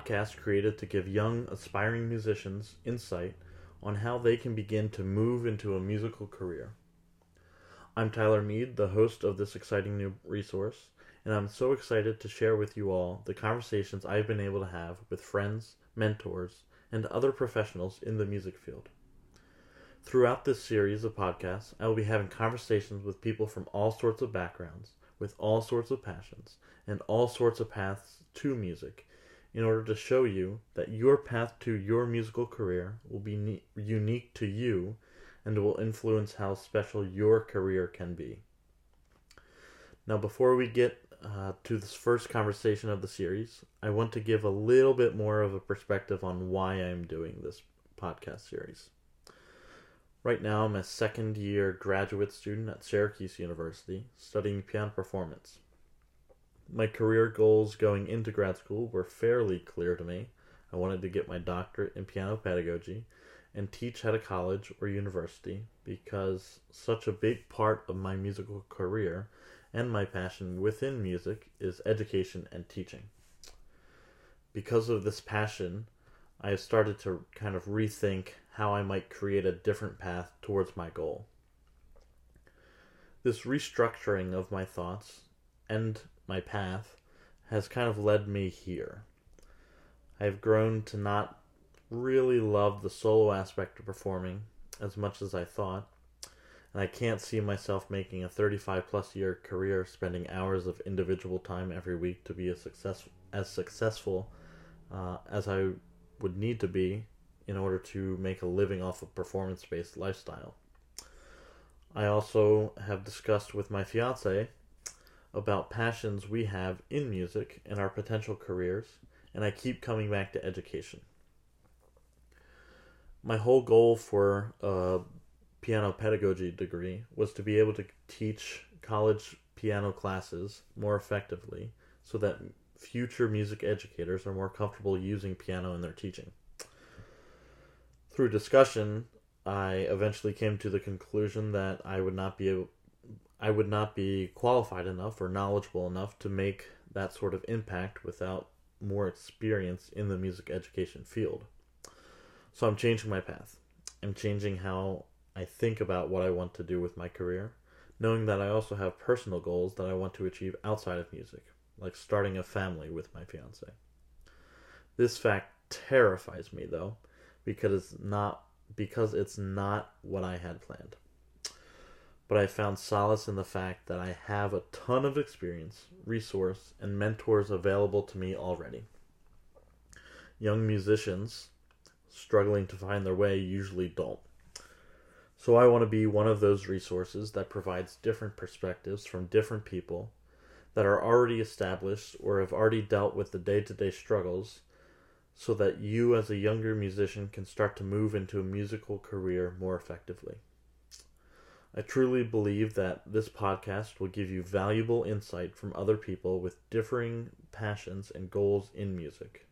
podcast created to give young, aspiring musicians insight on how they can begin to move into a musical career. I'm Tyler Mead, the host of this exciting new resource, and I'm so excited to share with you all the conversations I've been able to have with friends, mentors, and other professionals in the music field. Throughout this series of podcasts, I will be having conversations with people from all sorts of backgrounds, with all sorts of passions, and all sorts of paths to music, in order to show you that your path to your musical career will be ne- unique to you and will influence how special your career can be. Now, before we get uh, to this first conversation of the series, I want to give a little bit more of a perspective on why I'm doing this podcast series. Right now, I'm a second year graduate student at Syracuse University studying piano performance. My career goals going into grad school were fairly clear to me. I wanted to get my doctorate in piano pedagogy and teach at a college or university because such a big part of my musical career and my passion within music is education and teaching. Because of this passion, I have started to kind of rethink how I might create a different path towards my goal. This restructuring of my thoughts and my path has kind of led me here. I've grown to not really love the solo aspect of performing as much as I thought, and I can't see myself making a 35 plus year career spending hours of individual time every week to be as success as successful uh, as I would need to be in order to make a living off a performance based lifestyle. I also have discussed with my fiance about passions we have in music and our potential careers, and I keep coming back to education. My whole goal for a piano pedagogy degree was to be able to teach college piano classes more effectively so that future music educators are more comfortable using piano in their teaching through discussion, I eventually came to the conclusion that I would not be able, I would not be qualified enough or knowledgeable enough to make that sort of impact without more experience in the music education field. So I'm changing my path. I'm changing how I think about what I want to do with my career, knowing that I also have personal goals that I want to achieve outside of music, like starting a family with my fiance. This fact terrifies me though because it's not because it's not what I had planned. But I found solace in the fact that I have a ton of experience, resource, and mentors available to me already. Young musicians struggling to find their way usually don't. So I want to be one of those resources that provides different perspectives from different people that are already established or have already dealt with the day to day struggles so that you, as a younger musician, can start to move into a musical career more effectively. I truly believe that this podcast will give you valuable insight from other people with differing passions and goals in music.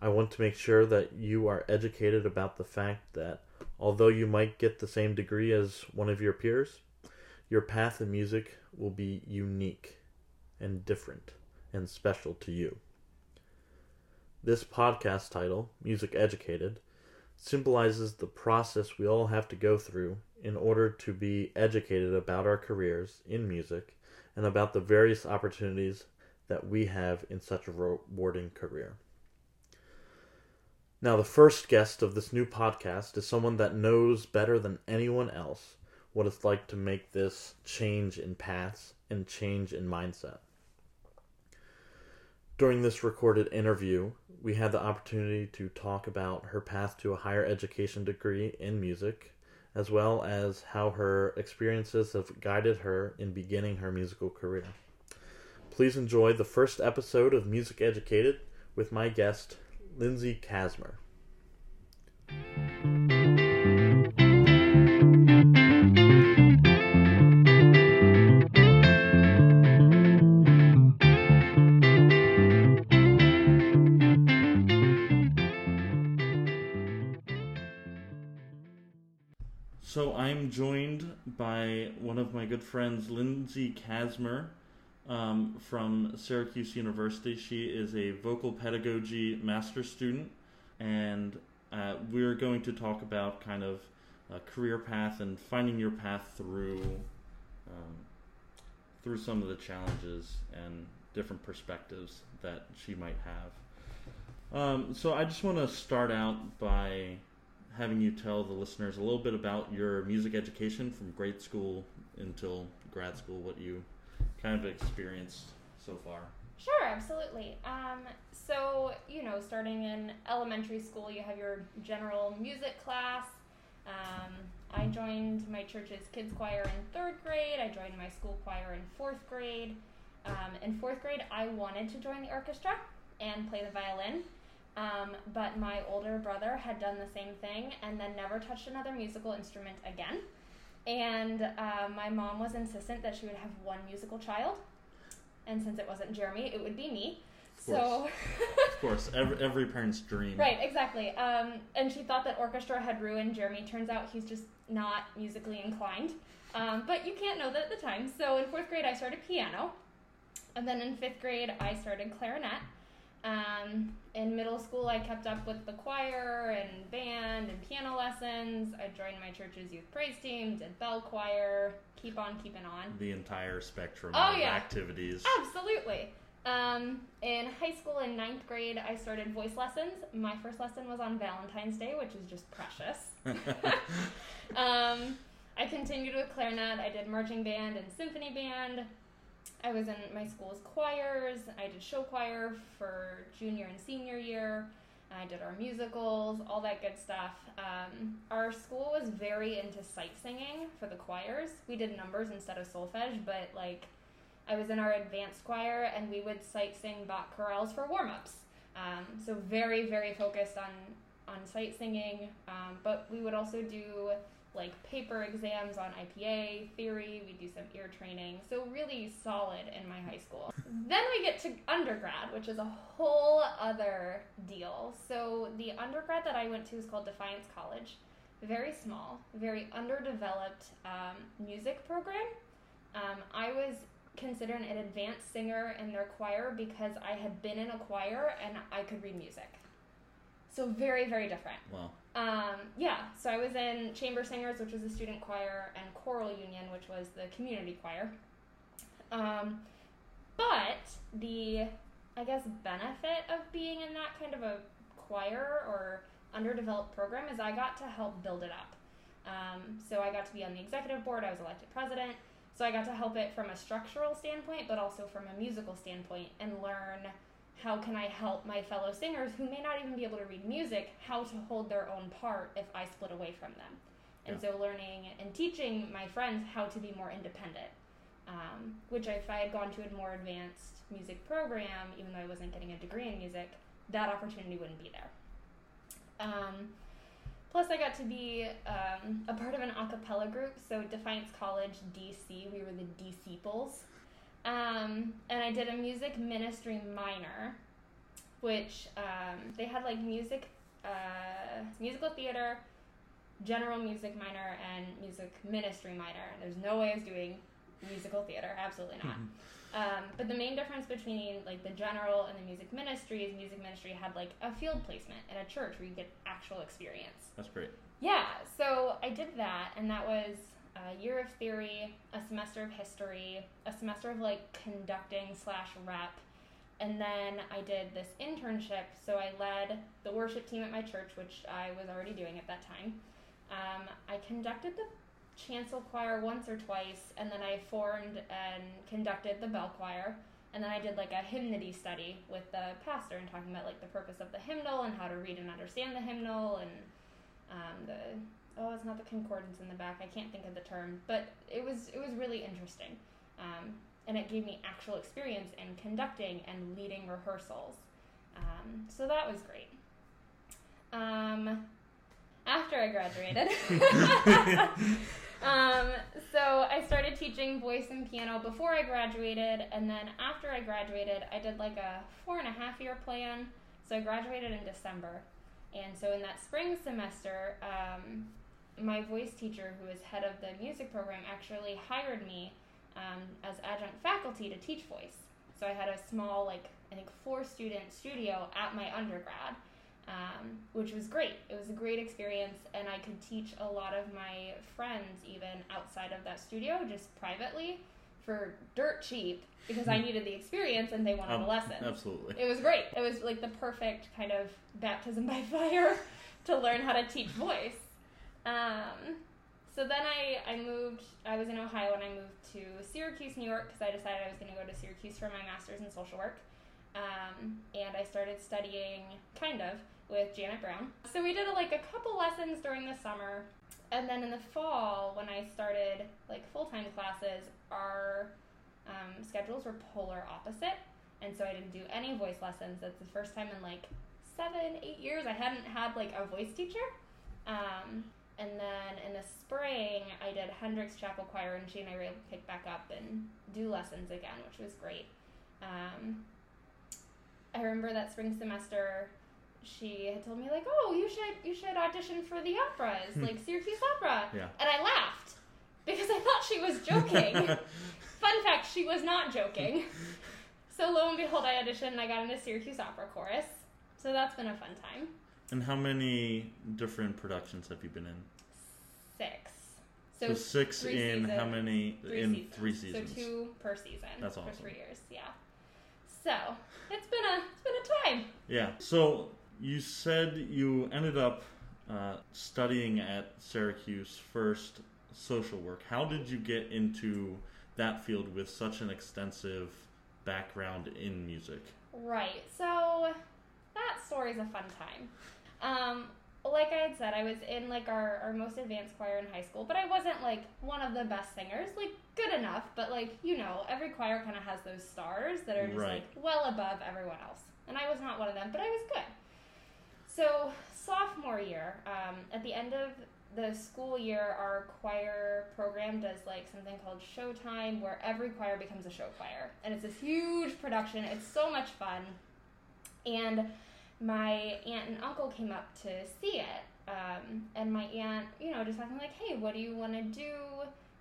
I want to make sure that you are educated about the fact that although you might get the same degree as one of your peers, your path in music will be unique and different and special to you. This podcast title, Music Educated, symbolizes the process we all have to go through in order to be educated about our careers in music and about the various opportunities that we have in such a rewarding career. Now, the first guest of this new podcast is someone that knows better than anyone else what it's like to make this change in paths and change in mindset. During this recorded interview, we had the opportunity to talk about her path to a higher education degree in music, as well as how her experiences have guided her in beginning her musical career. Please enjoy the first episode of Music Educated with my guest, Lindsay Kasmer. Joined by one of my good friends, Lindsay Kasmer, um, from Syracuse University. She is a vocal pedagogy master student, and uh, we're going to talk about kind of a career path and finding your path through um, through some of the challenges and different perspectives that she might have. Um, so I just want to start out by having you tell the listeners a little bit about your music education from grade school until grad school, what you kind of experienced so far. Sure, absolutely. Um, so, you know, starting in elementary school, you have your general music class. Um, I joined my church's kids choir in third grade. I joined my school choir in fourth grade. Um, in fourth grade, I wanted to join the orchestra and play the violin. Um, but my older brother had done the same thing and then never touched another musical instrument again. And uh, my mom was insistent that she would have one musical child. And since it wasn't Jeremy, it would be me. Of so, of course, every, every parent's dream. Right, exactly. Um, and she thought that orchestra had ruined Jeremy. Turns out he's just not musically inclined. Um, but you can't know that at the time. So in fourth grade, I started piano. And then in fifth grade, I started clarinet. Um, in middle school, I kept up with the choir and band and piano lessons. I joined my church's youth praise team, did bell choir, keep on keeping on. The entire spectrum oh, of yeah. activities. Absolutely. Um, in high school, in ninth grade, I started voice lessons. My first lesson was on Valentine's Day, which is just precious. um, I continued with clarinet. I did marching band and symphony band. I was in my school's choirs. I did show choir for junior and senior year. I did our musicals, all that good stuff. Um, our school was very into sight singing for the choirs. We did numbers instead of solfege, but like I was in our advanced choir and we would sight sing Bach chorales for warm ups. Um, so very, very focused on on sight singing. Um, but we would also do like paper exams on IPA theory. We do some ear training. So really solid in my high school. then we get to undergrad, which is a whole other deal. So the undergrad that I went to is called Defiance College. Very small, very underdeveloped um, music program. Um, I was considered an advanced singer in their choir because I had been in a choir and I could read music. So very, very different. Wow. Um, yeah, so I was in Chamber Singers, which was the student choir, and Choral Union, which was the community choir. Um, but the, I guess, benefit of being in that kind of a choir or underdeveloped program is I got to help build it up. Um, so I got to be on the executive board, I was elected president. So I got to help it from a structural standpoint, but also from a musical standpoint and learn how can I help my fellow singers who may not even be able to read music how to hold their own part if I split away from them. And yeah. so learning and teaching my friends how to be more independent. Um, which if I had gone to a more advanced music program, even though I wasn't getting a degree in music, that opportunity wouldn't be there. Um, plus, I got to be um, a part of an a cappella group. So, Defiance College DC, we were the DC Deciples. Um, and I did a music ministry minor, which um, they had like music, uh, musical theater, general music minor, and music ministry minor. There's no way I was doing musical theater, absolutely not. Um, but the main difference between like the general and the music ministry is music ministry had like a field placement in a church where you get actual experience. That's great. Yeah, so I did that, and that was a year of theory, a semester of history, a semester of like conducting slash rep, and then I did this internship. So I led the worship team at my church, which I was already doing at that time. Um, I conducted the chancel choir once or twice, and then I formed and conducted the bell choir. And then I did like a hymnody study with the pastor and talking about like the purpose of the hymnal and how to read and understand the hymnal and um, the oh, it's not the concordance in the back. I can't think of the term, but it was it was really interesting, um, and it gave me actual experience in conducting and leading rehearsals. Um, so that was great. Um, after I graduated, um, so I started teaching voice and piano before I graduated, and then after I graduated, I did like a four and a half year plan. So I graduated in December. And so in that spring semester, um, my voice teacher, who is head of the music program, actually hired me um, as adjunct faculty to teach voice. So I had a small, like, I think four student studio at my undergrad, um, which was great. It was a great experience, and I could teach a lot of my friends even outside of that studio, just privately for dirt cheap because I needed the experience and they wanted Um, a lesson. Absolutely. It was great. It was like the perfect kind of baptism by fire to learn how to teach voice. Um, so then I, I moved, I was in Ohio and I moved to Syracuse, New York because I decided I was going to go to Syracuse for my master's in social work. Um, and I started studying, kind of, with Janet Brown. So we did like a couple lessons during the summer. And then in the fall, when I started like full time classes, our um, schedules were polar opposite. And so I didn't do any voice lessons. That's the first time in like seven, eight years I hadn't had like a voice teacher. Um, and then in the spring, I did Hendricks Chapel Choir, and she and I were able to pick back up and do lessons again, which was great. Um, I remember that spring semester, she had told me like, "Oh, you should you should audition for the operas, like Syracuse Opera," Yeah. and I laughed because I thought she was joking. Fun fact: she was not joking. So lo and behold, I auditioned and I got into Syracuse Opera Chorus. So that's been a fun time. And how many different productions have you been in? Six. So, So, six in how many? three in seasons. three seasons. So two per season. That's awesome. For three years, yeah. So it's been a it's been a time. Yeah. So you said you ended up uh, studying at Syracuse first social work. How did you get into that field with such an extensive background in music? Right. So that story's a fun time. Um, like I had said, I was in like our, our most advanced choir in high school, but I wasn't like one of the best singers. Like good enough, but like you know, every choir kind of has those stars that are just Right. like well above everyone else, and I was not one of them, but I was good. So sophomore year, um, at the end of the school year, our choir program does like something called Showtime, where every choir becomes a show choir, and it's this huge production. It's so much fun, and my aunt and uncle came up to see it, um, and my aunt, you know, just talking like, "Hey, what do you want to do?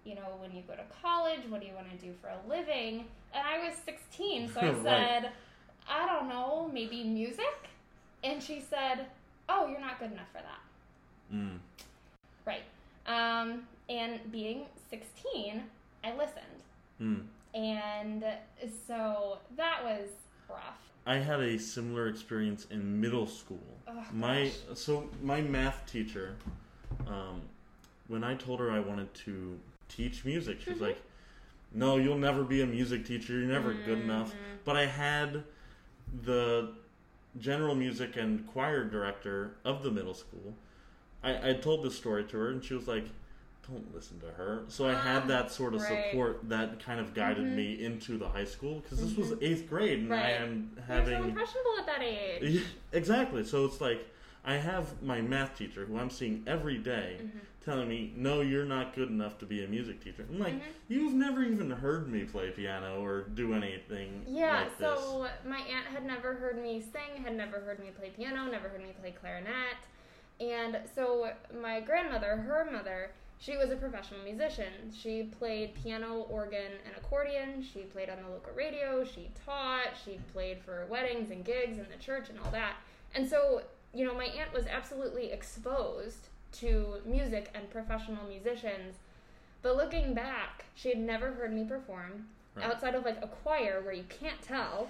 You know, when you go to college, what do you want to do for a living?" And I was 16, so I Right. said, "I don't know, maybe music." And she said, "Oh, you're not good enough for that." Mm. Right. Um, and being 16, I listened. Mm. And so that was rough. I had a similar experience in middle school. Oh, my gosh. so my math teacher, um, when I told her I wanted to teach music, she was Mhm. like, "No, you'll never be a music teacher. You're never good enough." But I had the general music and choir director of the middle school. I, I told this story to her, and she was like, "Don't listen to her." So I had that sort of right. support that kind of guided Mhm. me into the high school because this was Mhm. eighth grade, and I Right. am You're so having impressionable at that age. exactly. So it's like I have my math teacher who I'm seeing every day Mhm. telling me, "No, you're not good enough to be a music teacher." I'm like, Mhm. "You've never even heard me play piano or do anything Yeah, like this." so my aunt had never heard me sing, had never heard me play piano, never heard me play clarinet. And so my grandmother, her mother, she was a professional musician. She played piano, organ, and accordion. She played on the local radio. She taught. She played for weddings and gigs in the church and all that. And so, you know, my aunt was absolutely exposed to music and professional musicians. But looking back, she had never heard me perform Right. outside of like a choir where you can't tell.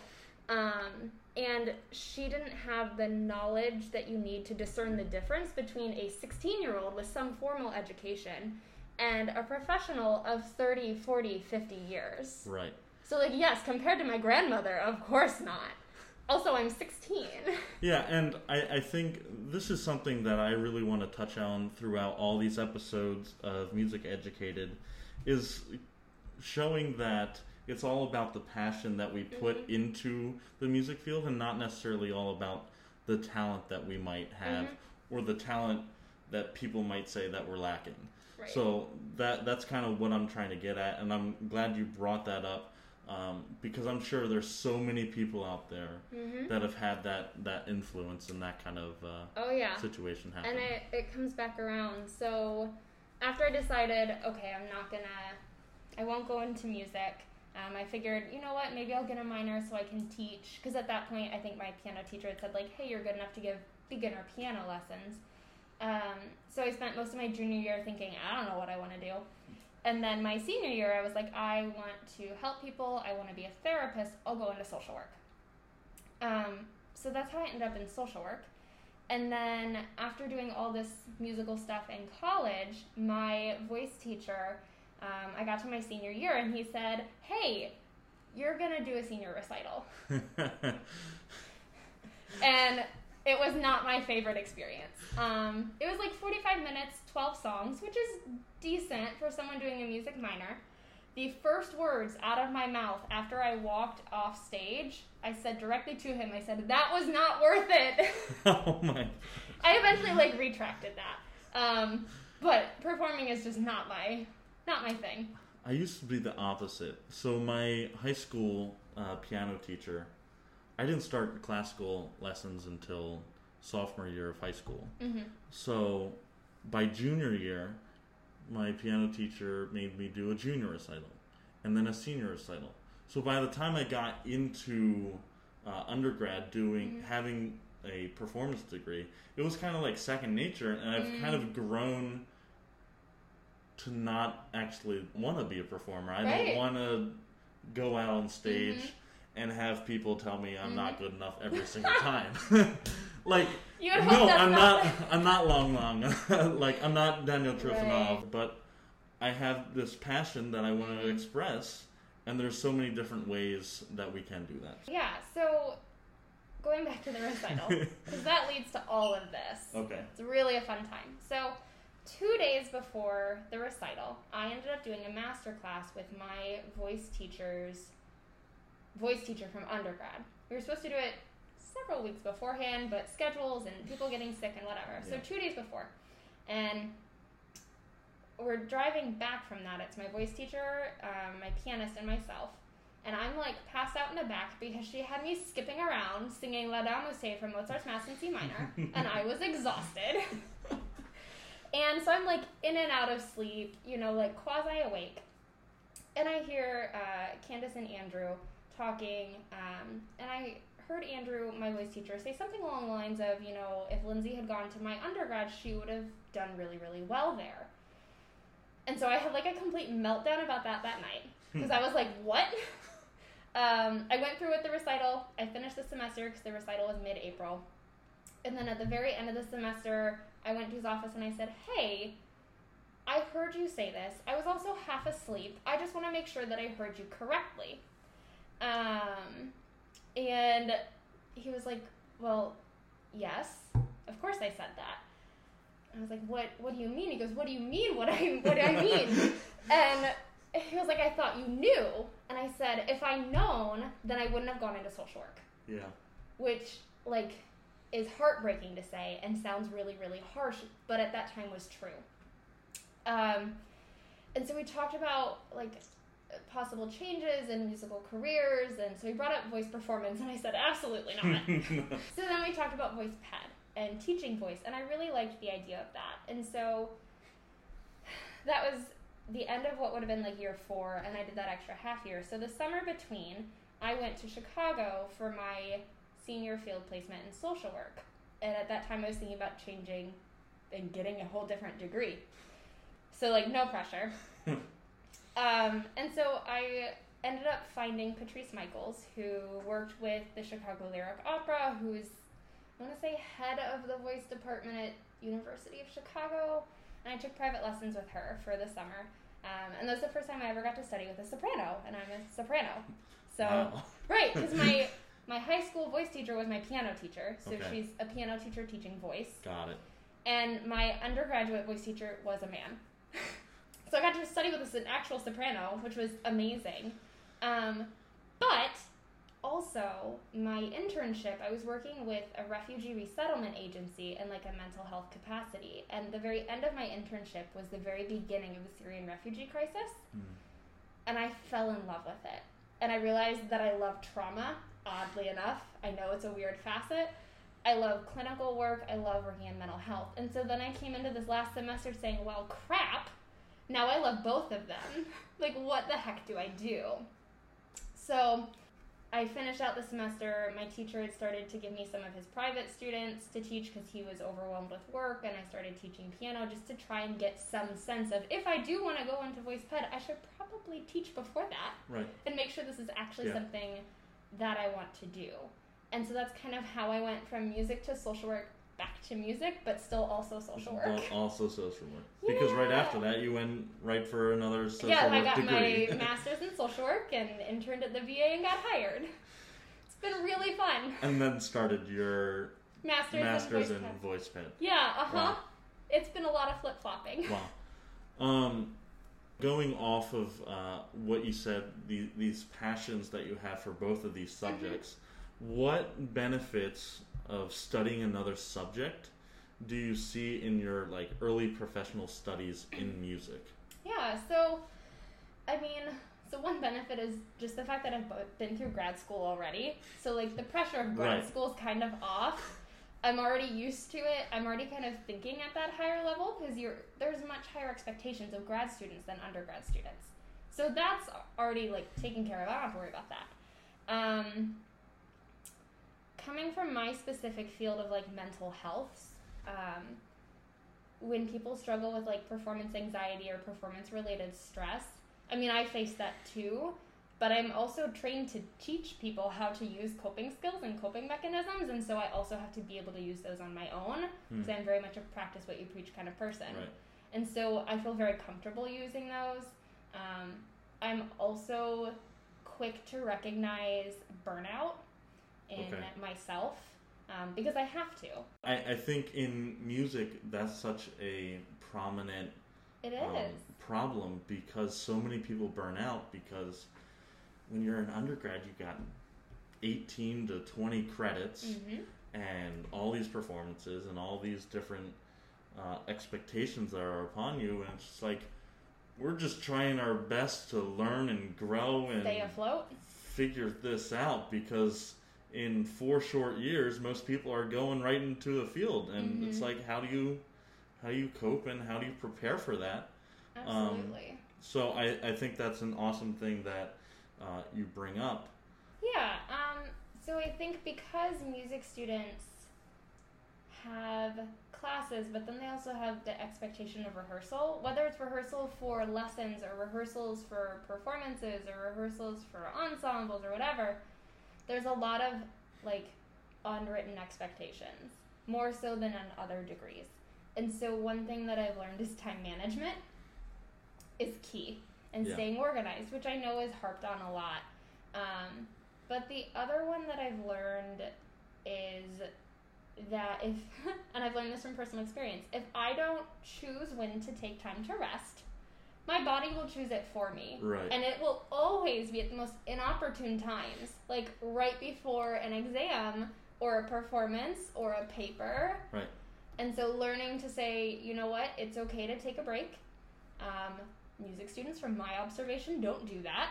Um, and she didn't have the knowledge that you need to discern the difference between a 16 year old with some formal education and a professional of 30, 40, 50 years. Right. So, like, yes, compared to my grandmother, of course not. Also, I'm 16. Yeah, and I, I think this is something that I really want to touch on throughout all these episodes of Music Educated is showing that it's all about the passion that we put Mhm. into the music field and not necessarily all about the talent that we might have Mhm. or the talent that people might say that we're lacking. Right. So that that's kind of what I'm trying to get at, and I'm glad you brought that up um, because I'm sure there's so many people out there hmm that have had that that influence and that kind of uh, Oh, yeah. situation happen. And it, it comes back around. So after I decided, okay, I'm not gonna I won't go into music. Um, I figured, you know what, maybe I'll get a minor so I can teach. Because at that point, I think my piano teacher had said, like, hey, you're good enough to give beginner piano lessons. Um, so I spent most of my junior year thinking, I don't know what I want to do. And then my senior year, I was like, I want to help people. I want to be a therapist. I'll go into social work. Um, so that's how I ended up in social work. And then after doing all this musical stuff in college, my voice teacher, um, I got to my senior year and he said, Hey, you're going to do a senior recital. and it was not my favorite experience. Um, it was like 45 minutes, 12 songs, which is decent for someone doing a music minor. The first words out of my mouth after I walked off stage, I said directly to him, I said, that was not worth it. oh my. I eventually like retracted that. Um, but performing is just not my, not my thing. I used to be the opposite. So my high school uh, piano teacher, I didn't start classical lessons until sophomore year of high school. Mm-hmm. So by junior year, my piano teacher made me do a junior recital and then a senior recital. So by the time I got into uh, undergrad, doing Mhm. having a performance degree, it was kind of like second nature, and I've Mm. kind of grown to not actually want to be a performer. I Right. don't want to go out on stage Mhm. and have people tell me I'm not Mhm. good enough every single time. like You no, I'm not. not. I'm not Long Long. like I'm not Daniel Trifonov, Right. but I have this passion that I want to Mhm. express, and there's so many different ways that we can do that. Yeah, so going back to the recital, because that leads to all of this. Okay. It's really a fun time. So, two days before the recital, I ended up doing a master class with my voice teacher's voice teacher from undergrad. We were supposed to do it several weeks beforehand, but schedules and people getting sick and whatever. So, two days before. And we're driving back from that. It's my voice teacher, um, my pianist, and myself. And I'm like passed out in the back because she had me skipping around singing Laudamus from Mozart's Mass in C minor, and I was exhausted. and so I'm like in and out of sleep, you know, like quasi awake. And I hear uh, Candace and Andrew talking, um, and I heard Andrew, my voice teacher, say something along the lines of, you know, if Lindsay had gone to my undergrad, she would have done really, really well there. And so I had like a complete meltdown about that that night because I was like, what? Um, I went through with the recital. I finished the semester because the recital was mid April. And then at the very end of the semester, I went to his office and I said, hey, I heard you say this. I was also half asleep. I just want to make sure that I heard you correctly. Um, and he was like, well, yes, of course I said that. I was like, "What? What do you mean?" He goes, "What do you mean? What I what do I mean?" and he was like, "I thought you knew." And I said, "If I known, then I wouldn't have gone into social work." Yeah. Which like is heartbreaking to say and sounds really really harsh, but at that time was true. Um, and so we talked about like possible changes in musical careers, and so he brought up voice performance, and I said, "Absolutely not." So then we talked about voice ped and teaching voice, and I really liked the idea of that. And so that was the end of what would have been like year four, and I did that extra half year. So the summer between, I went to Chicago for my senior field placement in social work. And at that time, I was thinking about changing and getting a whole different degree. So, like, no pressure. um, and so I ended up finding Patrice Michaels, who worked with the Chicago Lyric Opera, who's, I want to say, head of the voice department at University of Chicago. And I took private lessons with her for the summer. Um, and that was the first time I ever got to study with a soprano, and I'm a soprano. So, Wow. right, because my, my high school voice teacher was my piano teacher. So Okay. she's a piano teacher teaching voice Got it. and my undergraduate voice teacher was a man. so I got to study with this an actual soprano, which was amazing. Um, but also, my internship, I was working with a refugee resettlement agency in like a mental health capacity, and the very end of my internship was the very beginning of the Syrian refugee crisis, Mm. and I fell in love with it. And I realized that I love trauma, oddly enough. I know it's a weird facet. I love clinical work. I love working in mental health. And so then I came into this last semester saying, well, crap. now I love both of them. like, what the heck do I do? So, I finished out the semester. My teacher had started to give me some of his private students to teach because he was overwhelmed with work, and I started teaching piano just to try and get some sense of if I do want to go into voice ped, I should probably teach before that Right. and make sure this is actually Yeah. something that I want to do. And so that's kind of how I went from music to social work back to music, but still also social work. But also social work. Because right after that, you went right for another social yeah, work I got degree. my master's in social work and interned at the VA and got hired. It's been really fun. and then started your Master's, master's in in voice ped. Yeah, uh huh. Wow. It's been a lot of flip flopping. Wow. Um, going off of uh, what you said, the, these passions that you have for both of these subjects, what benefits of studying another subject do you see in your like early professional studies in music? Yeah, so I mean, so one benefit is just the fact that I've been through grad school already. So like the pressure of grad Right. school is kind of off. I'm already used to it. I'm already kind of thinking at that higher level because you're there's much higher expectations of grad students than undergrad students. So that's already like taken care of. I don't have to worry about that. Um, coming from my specific field of like mental health, um, when people struggle with like performance anxiety or performance related stress, I mean, I face that too, but I'm also trained to teach people how to use coping skills and coping mechanisms, and so I also have to be able to use those on my own Hmm. because I'm very much a practice what you preach kind of person. Right. And so I feel very comfortable using those. Um, I'm also quick to recognize burnout in Okay. myself um, because I have to. I, I think in music that's such a prominent It is. um, problem because so many people burn out because when you're an undergrad you've got 18 to 20 credits hmm and all these performances and all these different uh, expectations that are upon you and it's just like we're just trying our best to learn and grow and Stay afloat. figure this out because in four short years most people are going right into the field and it's Mhm. like how do you how do you cope and how do you prepare for that Um, Absolutely. so I, I think that's an awesome thing that uh, you bring up. Yeah, um, so I think because music students have classes, but then they also have the expectation of rehearsal, whether it's rehearsal for lessons or rehearsals for performances or rehearsals for ensembles or whatever, there's a lot of like unwritten expectations, more so than on other degrees. And so one thing that I've learned is time management is key and Yeah. staying organized, which I know is harped on a lot. Um, but the other one that I've learned is that if, and I've learned this from personal experience, if I don't choose when to take time to rest, my body will choose it for me. Right. And it will always be at the most inopportune times, like right before an exam or a performance or a paper. Right. And so learning to say, you know what, it's okay to take a break. Um, music students, from my observation, don't do that.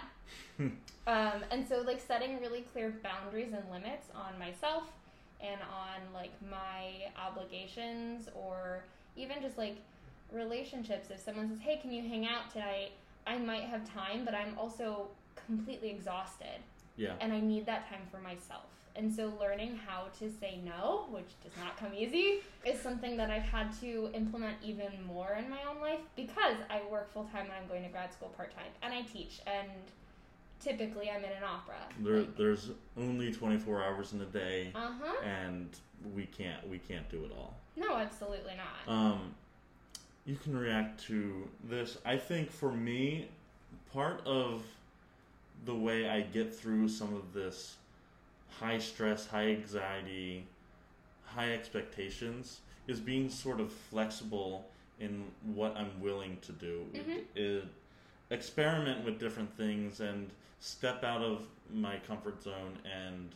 um, and so like setting really clear boundaries and limits on myself and on like my obligations or even just like relationships. If someone says, "Hey, can you hang out tonight?" I might have time, but I'm also completely exhausted yeah. and I need that time for myself. And so learning how to say no, which does not come easy, is something that I've had to implement even more in my own life because I work full time and I'm going to grad school part time and I teach and typically I'm in an opera. There, there's only 24 hours in a day, uh huh. and we can't we can't do it all. No, absolutely not. Um, you can react to this. I think for me, part of the way I get through some of this high stress, high anxiety, high expectations is being sort of flexible in what I'm willing to do. Mhm. It- experiment with different things and step out of my comfort zone and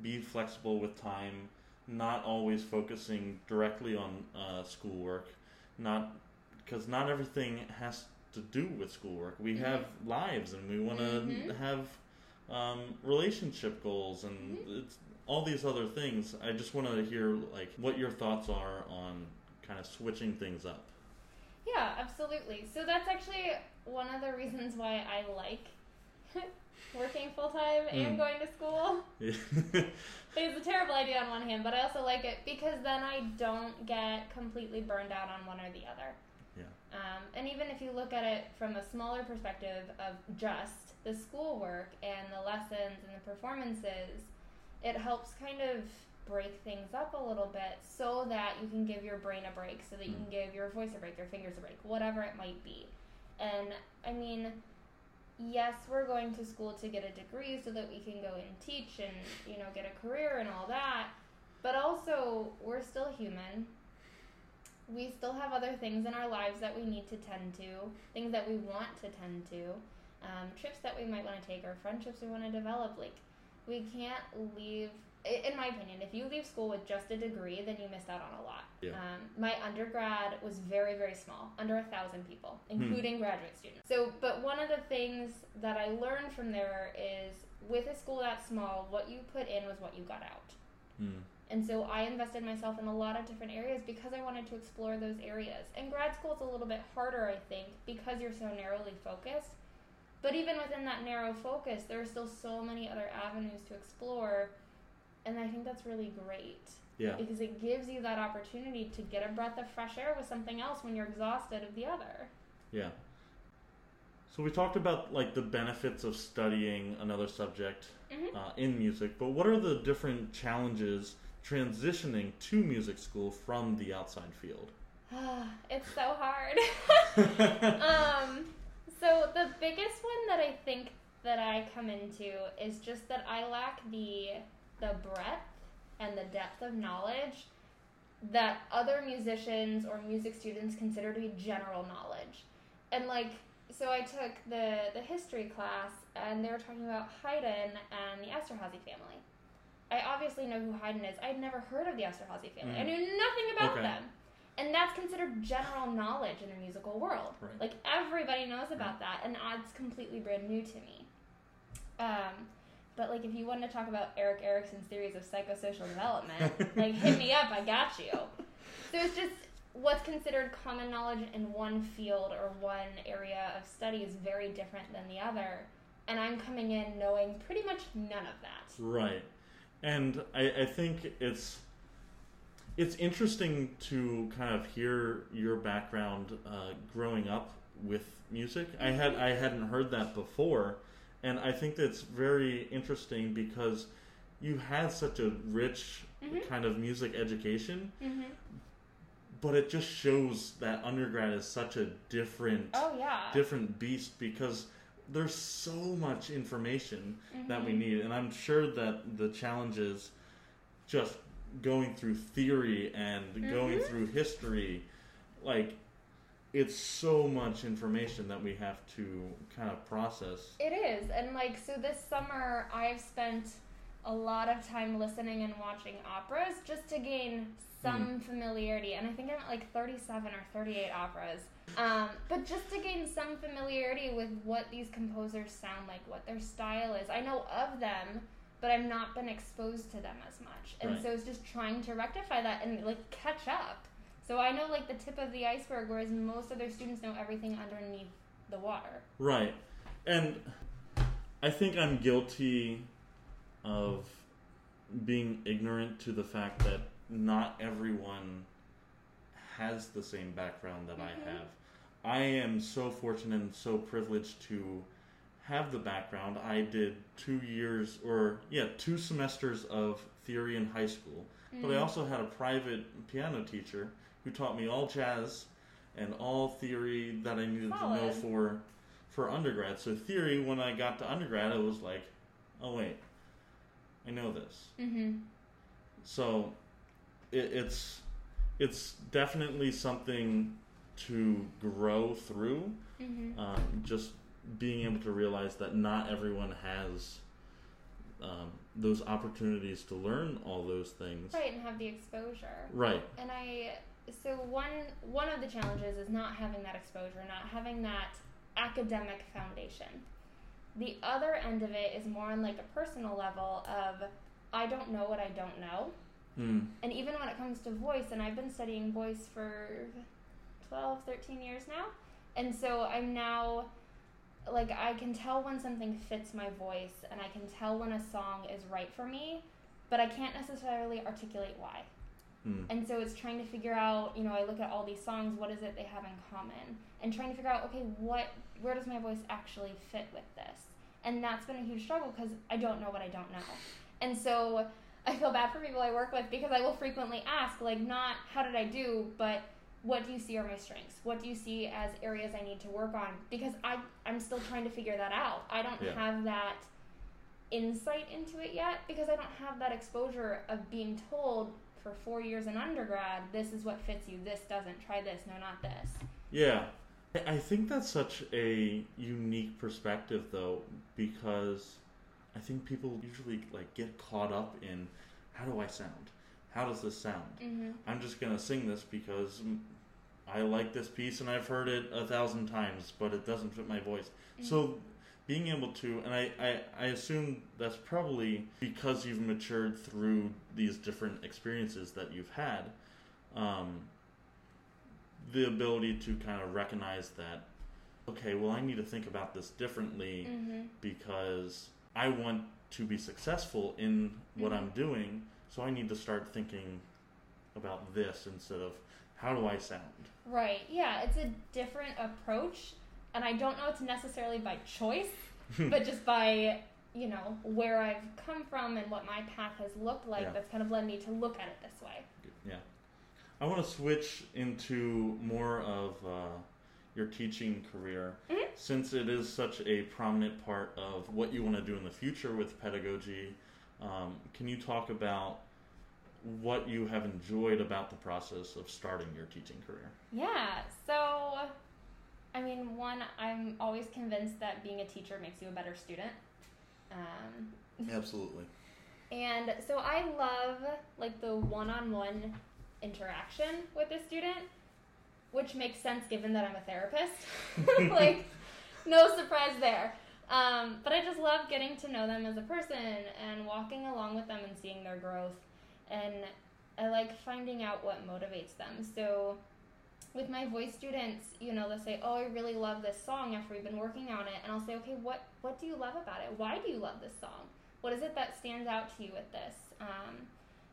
be flexible with time not always focusing directly on uh, schoolwork not because not everything has to do with schoolwork we Mhm. have lives and we want to Mhm. have um, relationship goals and it's all these other things i just want to hear like what your thoughts are on kind of switching things up Yeah, absolutely. So that's actually one of the reasons why I like working full time and Mm. going to school. It's a terrible idea on one hand, but I also like it because then I don't get completely burned out on one or the other. Um, and even if you look at it from a smaller perspective of just the schoolwork and the lessons and the performances, it helps kind of break things up a little bit so that you can give your brain a break, so that you Mm. can give your voice a break, your fingers a break, whatever it might be. And I mean, yes, we're going to school to get a degree so that we can go and teach and, you know, get a career and all that. But also, we're still human. We still have other things in our lives that we need to tend to, things that we want to tend to, um, trips that we might want to take, or friendships we want to develop. Like, we can't leave, in my opinion, if you leave school with just a degree, then you missed out on a lot. Yeah. Um, my undergrad was very, very small, under a thousand people, including graduate students. So, but one of the things that I learned from there is with a school that small, what you put in was what you got out. Mm. And so I invested myself in a lot of different areas because I wanted to explore those areas. And grad school is a little bit harder, I think, because you're so narrowly focused. But even within that narrow focus, there are still so many other avenues to explore. And I think that's really great Yeah. because it gives you that opportunity to get a breath of fresh air with something else when you're exhausted of the other. Yeah. So we talked about like the benefits of studying another subject Mhm. uh, in music, but what are the different challenges transitioning to music school from the outside field? it's so hard. um, so the biggest one that I think that I come into is just that I lack the the breadth and the depth of knowledge that other musicians or music students consider to be general knowledge. And like so I took the the history class and they were talking about Haydn and the Esterhazy family. I obviously know who Haydn is. I'd never heard of the Esterhazy family. I Mm. knew nothing about Okay. them. And that's considered general knowledge in the musical world. Right. Like everybody knows about that, and that's completely brand new to me. Um, but like if you wanted to talk about Erik Erikson's theories of psychosocial development, like hit me up, I got you. So it's just what's considered common knowledge in one field or one area of study is very different than the other. And I'm coming in knowing pretty much none of that. Right. And I, I think it's it's interesting to kind of hear your background uh, growing up with music. I had I hadn't heard that before, and I think that's very interesting because you had such a rich Mhm. kind of music education, Mm-hmm. but it just shows that undergrad is such a different Oh yeah. different beast because there's so much information that we Mhm. need and i'm sure that the challenge is just going through theory and going Mhm. through history like it's so much information that we have to kind of process It is, and like so this summer I've spent a lot of time listening and watching operas just to gain some familiarity, and I think I'm at like 37 or 38 operas. Um, but just to gain some familiarity with what these composers sound like, what their style is. I know of them, but I've not been exposed to them as much, and Right. so it's just trying to rectify that and like catch up. So I know like the tip of the iceberg, whereas most other students know everything underneath the water. Right. And I think I'm guilty of being ignorant to the fact that not everyone has the same background that I Mhm. have. I am so fortunate and so privileged to have the background. I did two years, or yeah, two semesters of theory in high school. But I Mm. also had a private piano teacher who taught me all jazz and all theory that I needed to know for for undergrad. So theory, when I got to undergrad, it was like, oh wait, I know this. Mm-hmm. So it, it's it's definitely something to grow through. Mm-hmm. Um, just being able to realize that not everyone has um, those opportunities to learn all those things. Right, and have the exposure. Right. And I, so one one of the challenges is not having that exposure, not having that academic foundation. The other end of it is more on like a personal level of I don't know what I don't know. Mm. And even when it comes to voice, and I've been studying voice for 12, 13 years now. And so I'm now like I can tell when something fits my voice and I can tell when a song is right for me, but I can't necessarily articulate why. Hmm. And so it's trying to figure out, you know, I look at all these songs, what is it they have in common? And trying to figure out, okay, what where does my voice actually fit with this? And that's been a huge struggle because I don't know what I don't know. And so I feel bad for people I work with because I will frequently ask, like, not how did I do, but what do you see are my strengths? What do you see as areas I need to work on? Because I I'm still trying to figure that out. I don't Yeah. have that insight into it yet because I don't have that exposure of being told for four years in undergrad, this is what fits you, this doesn't, try this, no, not this. Yeah. I- I think that's such a unique perspective though because I think people usually like get caught up in how do I sound? How does this sound? Mm-hmm. I'm just going to sing this because I like this piece and I've heard it a thousand times, but it doesn't fit my voice. So being able to, and I, I, I assume that's probably because you've matured through these different experiences that you've had, um, the ability to kind of recognize that, okay, well, I need to think about this differently Mm-hmm. because I want to be successful in what Mhm. I'm doing, so I need to start thinking about this instead of how do I sound? Right. Yeah, it's a different approach, and I don't know it's necessarily by choice, but just by you know where I've come from and what my path has looked like. Yeah. That's kind of led me to look at it this way. Yeah. I want to switch into more of uh, your teaching career Mhm. since it is such a prominent part of what you want to do in the future with pedagogy. Um, can you talk about what you have enjoyed about the process of starting your teaching career? Yeah. So, I mean, one, I'm always convinced that being a teacher makes you a better student. Um, Absolutely. And so I love like the one-on-one interaction with a student, which makes sense given that I'm a therapist. like, no surprise there. Um, but I just love getting to know them as a person and walking along with them and seeing their growth. And I like finding out what motivates them. So with my voice students, you know, they'll say, "Oh, I really love this song after we've been working on it," and I'll say, "Okay, what what do you love about it? Why do you love this song? What is it that stands out to you with this?" Um,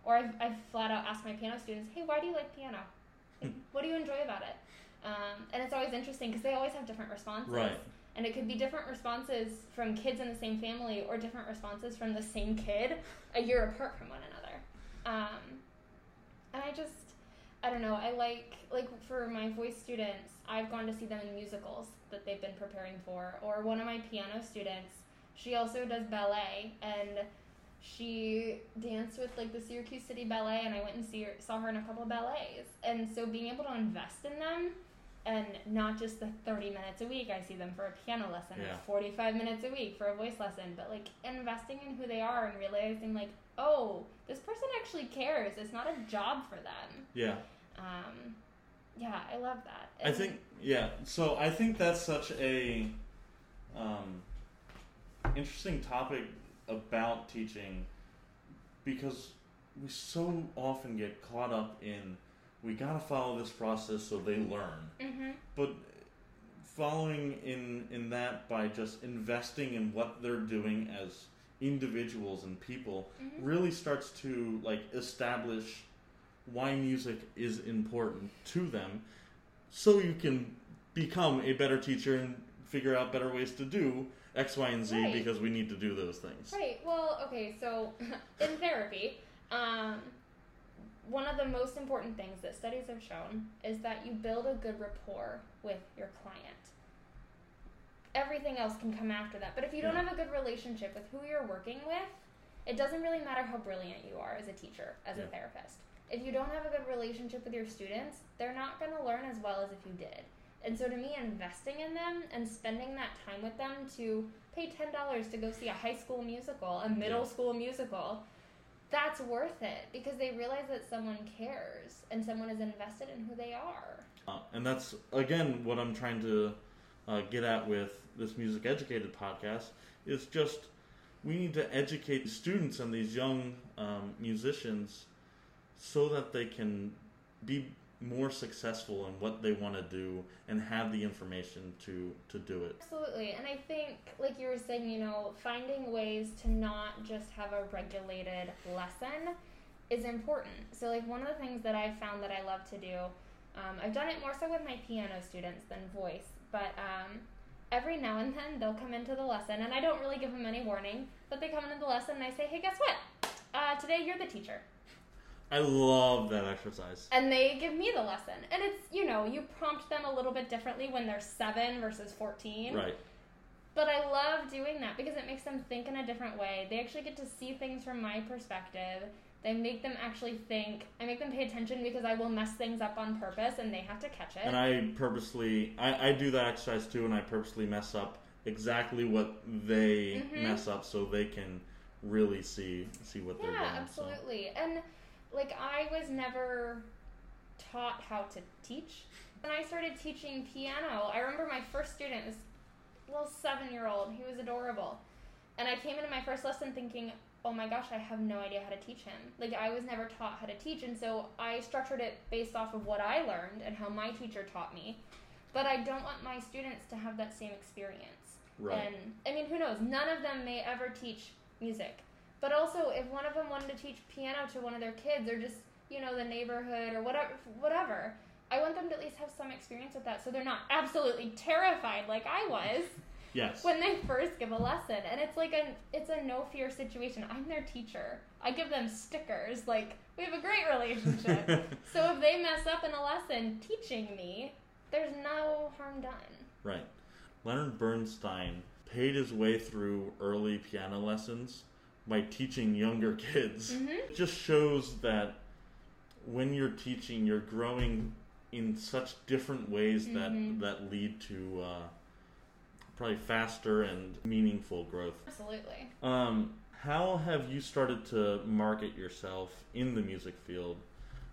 or I've, I've flat out asked my piano students, "Hey, why do you like piano? What do you enjoy about it?" Um, and it's always interesting because they always have different responses, Right. and it could be different responses from kids in the same family or different responses from the same kid a year apart from one another. Um, and I just I don't know. I like like for my voice students, I've gone to see them in musicals that they've been preparing for. Or one of my piano students, she also does ballet and she danced with like the Syracuse City Ballet and I went and see her, saw her in a couple of ballets. And so being able to invest in them and not just the 30 minutes a week I see them for a piano lesson Yeah. 45 minutes a week for a voice lesson, but like investing in who they are and realizing like, oh, this person actually cares. It's not a job for them. Yeah. Um, yeah, I love that. I think yeah. So I think that's such a um, interesting topic about teaching because we so often get caught up in we gotta follow this process so they learn, Mhm. but following in in that by just investing in what they're doing as individuals and people Mhm. really starts to like establish why music is important to them so you can become a better teacher and figure out better ways to do x y and z Right. because we need to do those things Right. Well, okay. So in therapy, um, one of the most important things that studies have shown is that you build a good rapport with your client. Everything else can come after that. But if you don't Yeah. have a good relationship with who you're working with, it doesn't really matter how brilliant you are as a teacher, as a therapist. If you don't have a good relationship with your students, they're not going to learn as well as if you did. And so to me, investing in them and spending that time with them to pay ten dollars to go see a high school musical, a middle school musical, that's worth it because they realize that someone cares and someone is invested in who they are. Uh, and that's again what i'm trying to uh, get at with this music educated podcast is just we need to educate students and these young um, musicians so that they can be more successful in what they want to do and have the information to to do it. Absolutely. And I think, like you were saying, you know, finding ways to not just have a regulated lesson is important. So, like, one of the things that I've found that I love to do, um, I've done it more so with my piano students than voice, but um, every now and then they'll come into the lesson, and I don't really give them any warning, but they come into the lesson and I say, hey, guess what? Uh, today you're the teacher. I love that exercise. And they give me the lesson. And it's, you know, you prompt them a little bit differently when they're seven versus 14. Right. But I love doing that because it makes them think in a different way. They actually get to see things from my perspective. They make them actually think. I make them pay attention because I will mess things up on purpose and they have to catch it. And I purposely, I, I do that exercise too, and I purposely mess up exactly what they Mhm. mess up so they can really see see what they're yeah, doing. so. absolutely. And like I was never taught how to teach. When I started teaching piano, I remember my first student was a little seven year old. He was adorable. And I came into my first lesson thinking, oh my gosh, I have no idea how to teach him. Like I was never taught how to teach and so I structured it based off of what I learned and how my teacher taught me. But I don't want my students to have that same experience. Right. And I mean, who knows? None of them may ever teach music. But also, if one of them wanted to teach piano to one of their kids, or just you know the neighborhood or whatever, whatever, I want them to at least have some experience with that, so they're not absolutely terrified like I was yes. when they first give a lesson. And it's like a it's a no fear situation. I'm their teacher. I give them stickers. Like we have a great relationship. so if they mess up in a lesson teaching me, there's no harm done. Right. Leonard Bernstein paid his way through early piano lessons by teaching younger kids. Mhm. It just shows that when you're teaching, you're growing in such different ways Mhm. that that lead to uh, probably faster and meaningful growth. Absolutely. Um, how have you started to market yourself in the music field?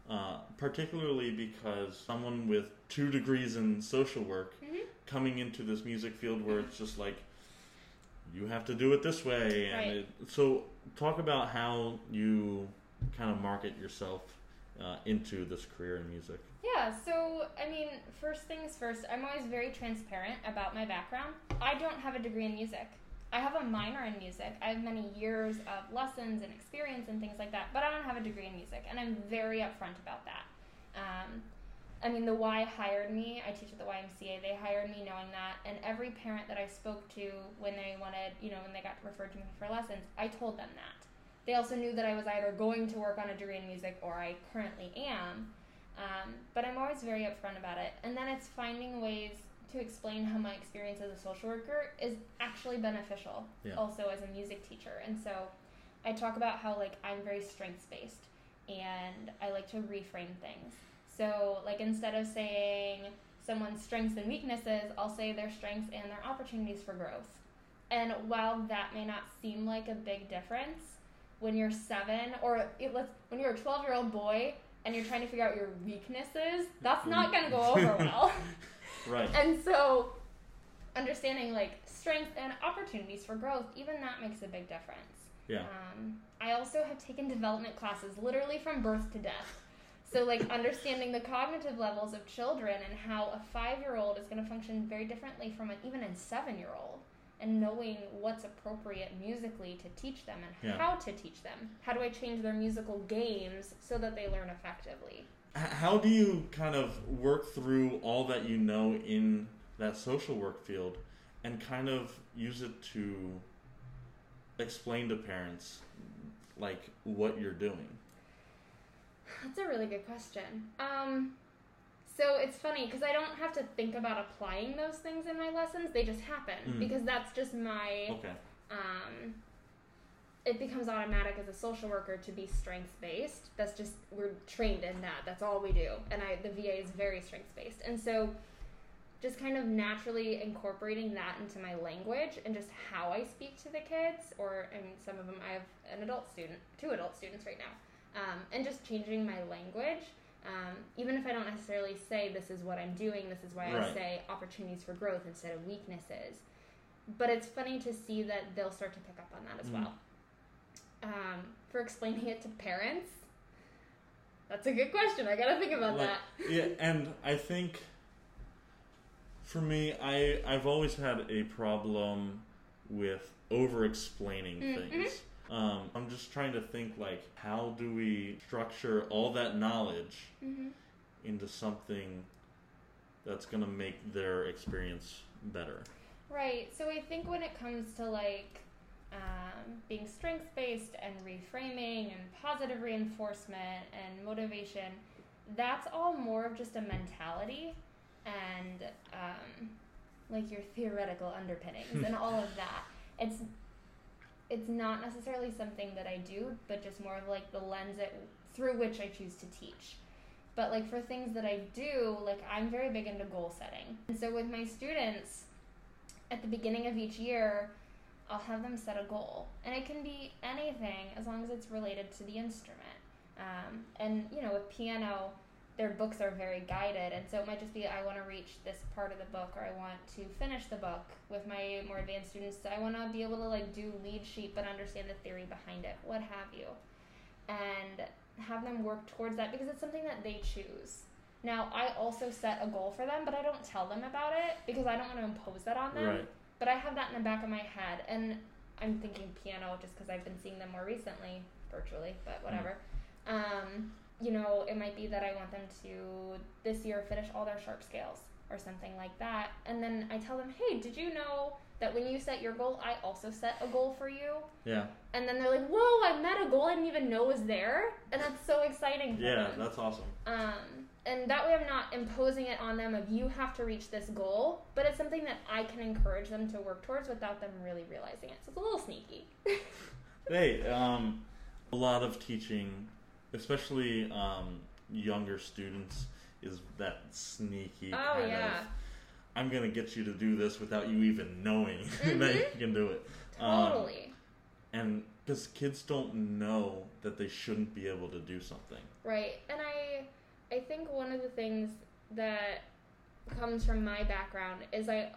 Uh, particularly because someone with two degrees in social work Mhm. coming into this music field where it's just like you have to do it this way and Right. it, so talk about how you kind of market yourself uh, into this career in music Yeah, so I mean, first things first, I'm always very transparent about my background. I don't have a degree in music. I have a minor in music. I have many years of lessons and experience and things like that, but I don't have a degree in music, and I'm very upfront about that. Um, I mean, the Y hired me. I teach at the YMCA. They hired me knowing that, and every parent that I spoke to when they wanted, you know, when they got referred to me for lessons, I told them that. They also knew that I was either going to work on a degree in music or I currently am. Um, but I'm always very upfront about it. And then it's finding ways to explain how my experience as a social worker is actually beneficial, Yeah. also as a music teacher. And so I talk about how, like, I'm very strengths based and I like to reframe things. So, like, instead of saying someone's strengths and weaknesses, I'll say their strengths and their opportunities for growth. And while that may not seem like a big difference, when you're seven, or it, let's when you're a 12 year old boy and you're trying to figure out your weaknesses, that's not going to go over well. right and so, understanding like strengths and opportunities for growth, even that makes a big difference. yeah Um, I also have taken development classes literally from birth to death. So, like, understanding the cognitive levels of children and how a five year old is going to function very differently from an, even a seven year old, and knowing what's appropriate musically to teach them and Yeah. how to teach them. How do I change their musical games so that they learn effectively? How do you kind of work through all that you know in that social work field and kind of use it to explain to parents like what you're doing That's a really good question. Um, so it's funny because I don't have to think about applying those things in my lessons; they just happen Mm. because that's just my. okay Um, it becomes automatic as a social worker to be strengths based. That's just we're trained in that. That's all we do, and I the VA is very strengths based, and so just kind of naturally incorporating that into my language and just how I speak to the kids, or and some of them I have an adult student, two adult students right now, um, and just changing my language. Um, even if I don't necessarily say this is what I'm doing, this is why I say opportunities for growth instead of weaknesses. But it's funny to see that they'll start to pick up on that as Mm. well. Um, for explaining it to parents, That's a good question. I gotta think about Like, that. yeah, and I think for me, I I've always had a problem with over explaining Mm, things. Um, I'm just trying to think like how do we structure all that knowledge hmm into something that's gonna make their experience better. Right. So I think when it comes to like um, being strength based and reframing and positive reinforcement and motivation, that's all more of just a mentality and um, like your theoretical underpinnings and all of that. It's it's not necessarily something that I do, but just more of like the lens at, through which I choose to teach. But like for things that I do, like I'm very big into goal setting. And so with my students, at the beginning of each year, I'll have them set a goal. And it can be anything as long as it's related to the instrument. Um, and, you know, with piano, their books are very guided. And so it might just be I want to reach this part of the book or I want to finish the book. With my more advanced students, I want to be able to like do lead sheet but understand the theory behind it, what have you. And have them work towards that because it's something that they choose. Now, I also set a goal for them, but I don't tell them about it because I don't want to impose that on them. Right. But I have that in the back of my head, and I'm thinking piano just because I've been seeing them more recently, virtually, but whatever. Um, you know, it might be that I want them to this year finish all their sharp scales or something like that, and then I tell them, hey, did you know that when you set your goal, I also set a goal for you? Yeah. And then they're like, whoa, I met a goal I didn't even know was there, and that's so exciting Yeah, them. that's awesome. Um, and that way I'm not imposing it on them of you have to reach this goal, but it's something that I can encourage them to work towards without them really realizing it. So it's a little sneaky. Hey, um, a lot of teaching, especially um, younger students, is that sneaky Oh, kind yeah. of. I'm gonna get you to do this without you even knowing that Mhm. you can do it. Um, Totally. and because kids don't know that they shouldn't be able to do something. Right. And I I think one of the things that comes from my background is I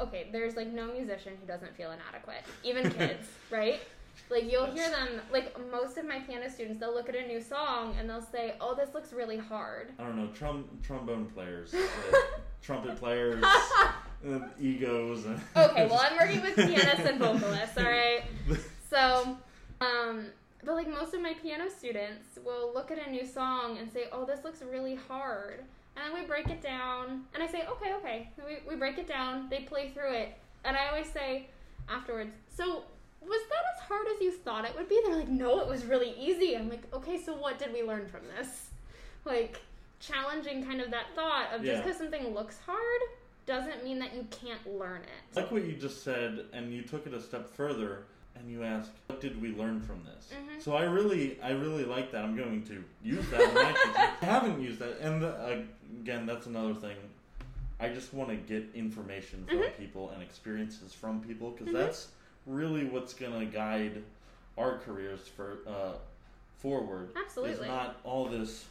okay, there's like no musician who doesn't feel inadequate. Even kids, right? Like you'll hear them like most of my piano students, they'll look at a new song and they'll say, "Oh, this looks really hard." I don't know, trom- trombone players, uh, trumpet players, uh, egos. And Okay, well, I'm working with pianists and vocalists, all right? So, um, but like most of my piano students will look at a new song and say, "Oh, this looks really hard," and then we break it down, and I say, "Okay, okay." We we break it down. They play through it, and I always say afterwards, "So." Was that as hard as you thought it would be? They're like, no, it was really easy. I'm like, okay, so what did we learn from this? Like, challenging kind of that thought of just Yeah. because something looks hard doesn't mean that you can't learn it. like what you just said, and you took it a step further, and you asked, "What did we learn from this?" Mhm. So I really, I really like that. I'm going to use that. In my. I haven't used that, and uh, again, that's another thing. I just want to get information from Mhm. people and experiences from people because Mhm. that's really what's going to guide our careers for uh, forward. Absolutely. Is not all this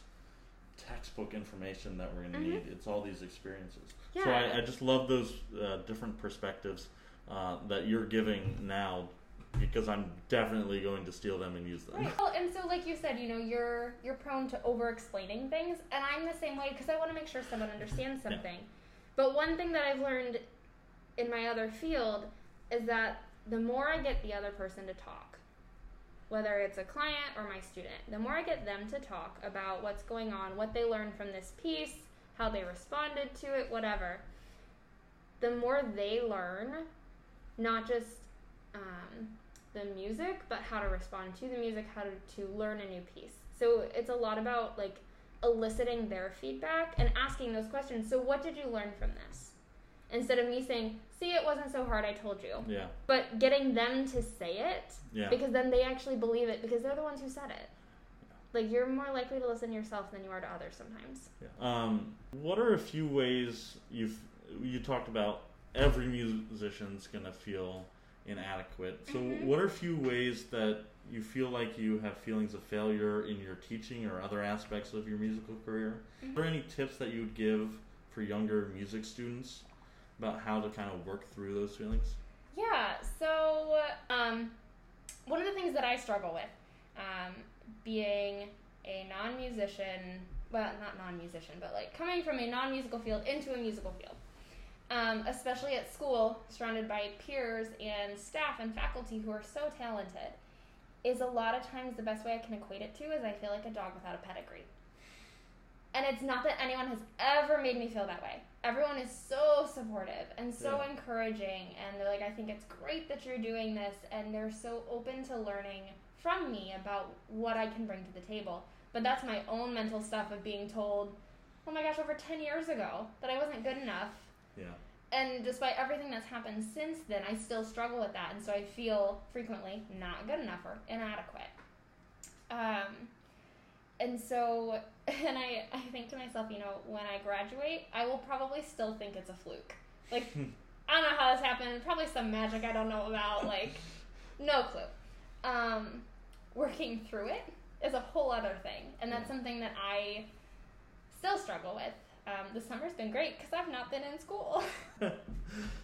textbook information that we're going to Mhm. need. It's all these experiences. So I, I just love those uh, different perspectives uh, that you're giving now because I'm definitely going to steal them and use them. Right. Well, and so like you said, you know, you're you're prone to over explaining things, and I'm the same way because I want to make sure someone understands Yeah. something. But one thing that I've learned in my other field is that the more I get the other person to talk, whether it's a client or my student, the more I get them to talk about what's going on, what they learned from this piece, how they responded to it, whatever, the more they learn, not just um, the music, but how to respond to the music, how to, to learn a new piece. So it's a lot about like eliciting their feedback and asking those questions. So what did you learn from this? Instead of me saying, "See, it wasn't so hard, I told you," Yeah, but getting them to say it yeah, because then they actually believe it because they're the ones who said it. Yeah. Like you're more likely to listen to yourself than you are to others sometimes. yeah. Um, what are a few ways you've you talked about every musician's gonna feel inadequate? So Mhm. what are a few ways that you feel like you have feelings of failure in your teaching or other aspects of your musical career? Mhm. Are there any tips that you would give for younger music students about how to kind of work through those feelings? Yeah, so um, one of the things that I struggle with, um, being a non musician, well, not non musician, but like coming from a non musical field into a musical field, um, especially at school, surrounded by peers and staff and faculty who are so talented, is a lot of times the best way I can equate it to is I feel like a dog without a pedigree. And it's not that anyone has ever made me feel that way. Everyone is so supportive and so Yeah. encouraging, and they're like, I think it's great that you're doing this, and they're so open to learning from me about what I can bring to the table. But that's my own mental stuff of being told, oh my gosh, over 10 years ago that I wasn't good enough. Yeah. And despite everything that's happened since then, I still struggle with that. And so I feel frequently not good enough or inadequate. Um, and so, and I, I think to myself, you know, when I graduate, I will probably still think it's a fluke. Like, I don't know how this happened. Probably some magic I don't know about. Like, no clue. Um, working through it is a whole other thing. And that's something that I still struggle with. Um, the summer's been great because I've not been in school. I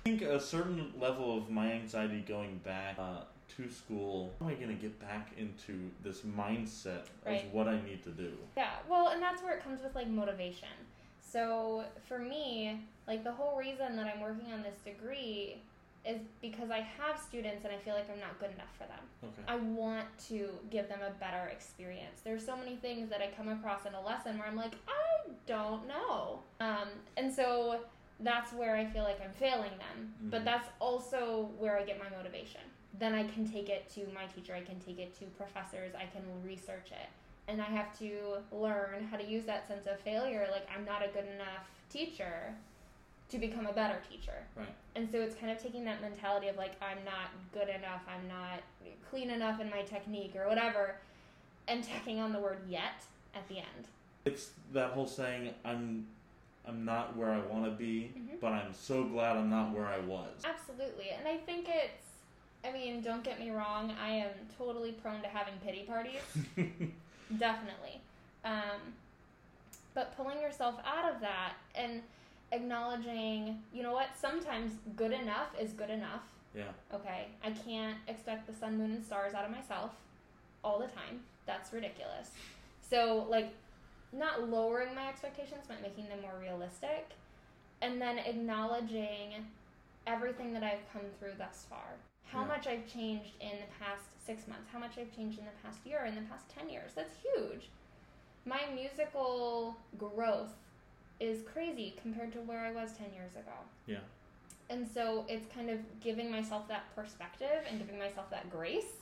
think a certain level of my anxiety going back uh, to school, how am I going to get back into this mindset Right. of what I need to do? Yeah, well, and that's where it comes with like motivation. So for me, like the whole reason that I'm working on this degree is because I have students and I feel like I'm not good enough for them. Okay. I want to give them a better experience. There's so many things that I come across in a lesson where I'm like, I don't know. Um, and so that's where I feel like I'm failing them. But Mhm. that's also where I get my motivation. Then I can take it to my teacher, I can take it to professors, I can research it. And I have to learn how to use that sense of failure. Like, I'm not a good enough teacher to become a better teacher. Right. And so it's kind of taking that mentality of like, I'm not good enough, I'm not clean enough in my technique or whatever, and tacking on the word yet at the end. It's that whole saying, I'm, I'm not where I want to be, Mhm. but I'm so glad I'm not where I was. Absolutely. And I think it's, I mean, don't get me wrong, I am totally prone to having pity parties. Definitely. Um, but pulling yourself out of that and acknowledging, you know what, sometimes good enough is good enough. yeah. Okay, I can't expect the sun, moon, and stars out of myself all the time. That's ridiculous. So, like, not lowering my expectations, but making them more realistic. And then acknowledging everything that I've come through thus far. How Yeah. much I've changed in the past six months, how much I've changed in the past year, in the past 10 years. That's huge. My musical growth is crazy compared to where I was 10 years ago. Yeah. And so it's kind of giving myself that perspective and giving myself that grace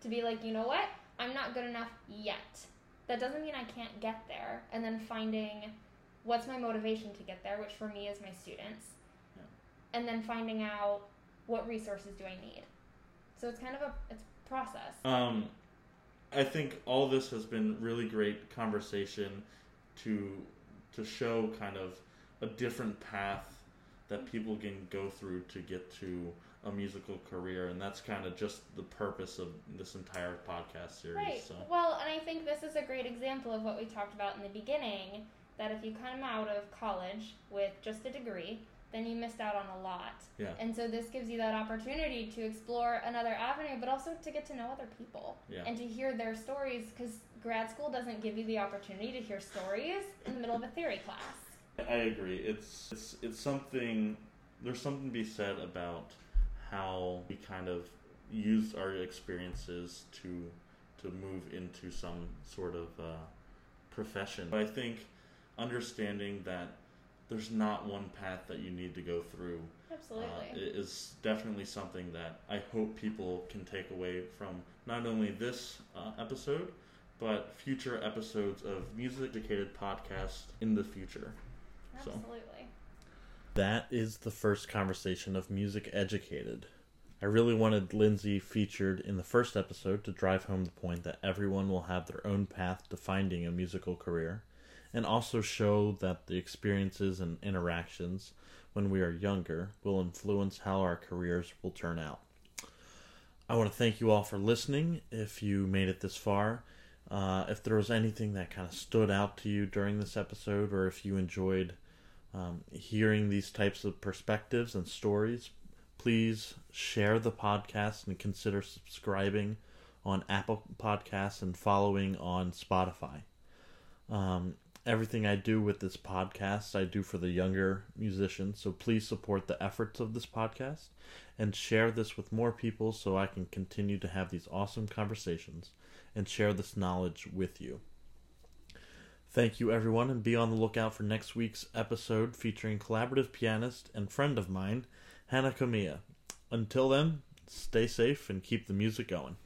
to be like, you know what? I'm not good enough yet. That doesn't mean I can't get there. And then finding what's my motivation to get there, which for me is my students. Yeah. And then finding out what resources do I need. So it's kind of a it's a process. Um, I think all this has been really great conversation to to show kind of a different path that people can go through to get to a musical career, and that's kind of just the purpose of this entire podcast series. Right. So Well, and I think this is a great example of what we talked about in the beginning that if you come out of college with just a degree, then you missed out on a lot. Yeah. And so this gives you that opportunity to explore another avenue, but also to get to know other people Yeah. and to hear their stories because grad school doesn't give you the opportunity to hear stories in the middle of a theory class. I agree. It's it's it's something. There's something to be said about how we kind of use our experiences to to move into some sort of uh, profession. But I think understanding that there's not one path that you need to go through Absolutely. uh, i- is definitely something that I hope people can take away from not only this uh, episode, but future episodes of Music Educated Podcast in the future. so. Absolutely. That is the first conversation of Music Educated. I really wanted Lindsay featured in the first episode to drive home the point that everyone will have their own path to finding a musical career, and also show that the experiences and interactions when we are younger will influence how our careers will turn out. I want to thank you all for listening. If you made it this far, uh, if there was anything that kind of stood out to you during this episode, or if you enjoyed um, hearing these types of perspectives and stories, please share the podcast and consider subscribing on Apple Podcasts and following on Spotify. Um, everything I do with this podcast, I do for the younger musicians. So please support the efforts of this podcast and share this with more people so I can continue to have these awesome conversations and share this knowledge with you. Thank you, everyone, and be on the lookout for next week's episode featuring collaborative pianist and friend of mine, Hannah Kamiya. Until then, stay safe and keep the music going.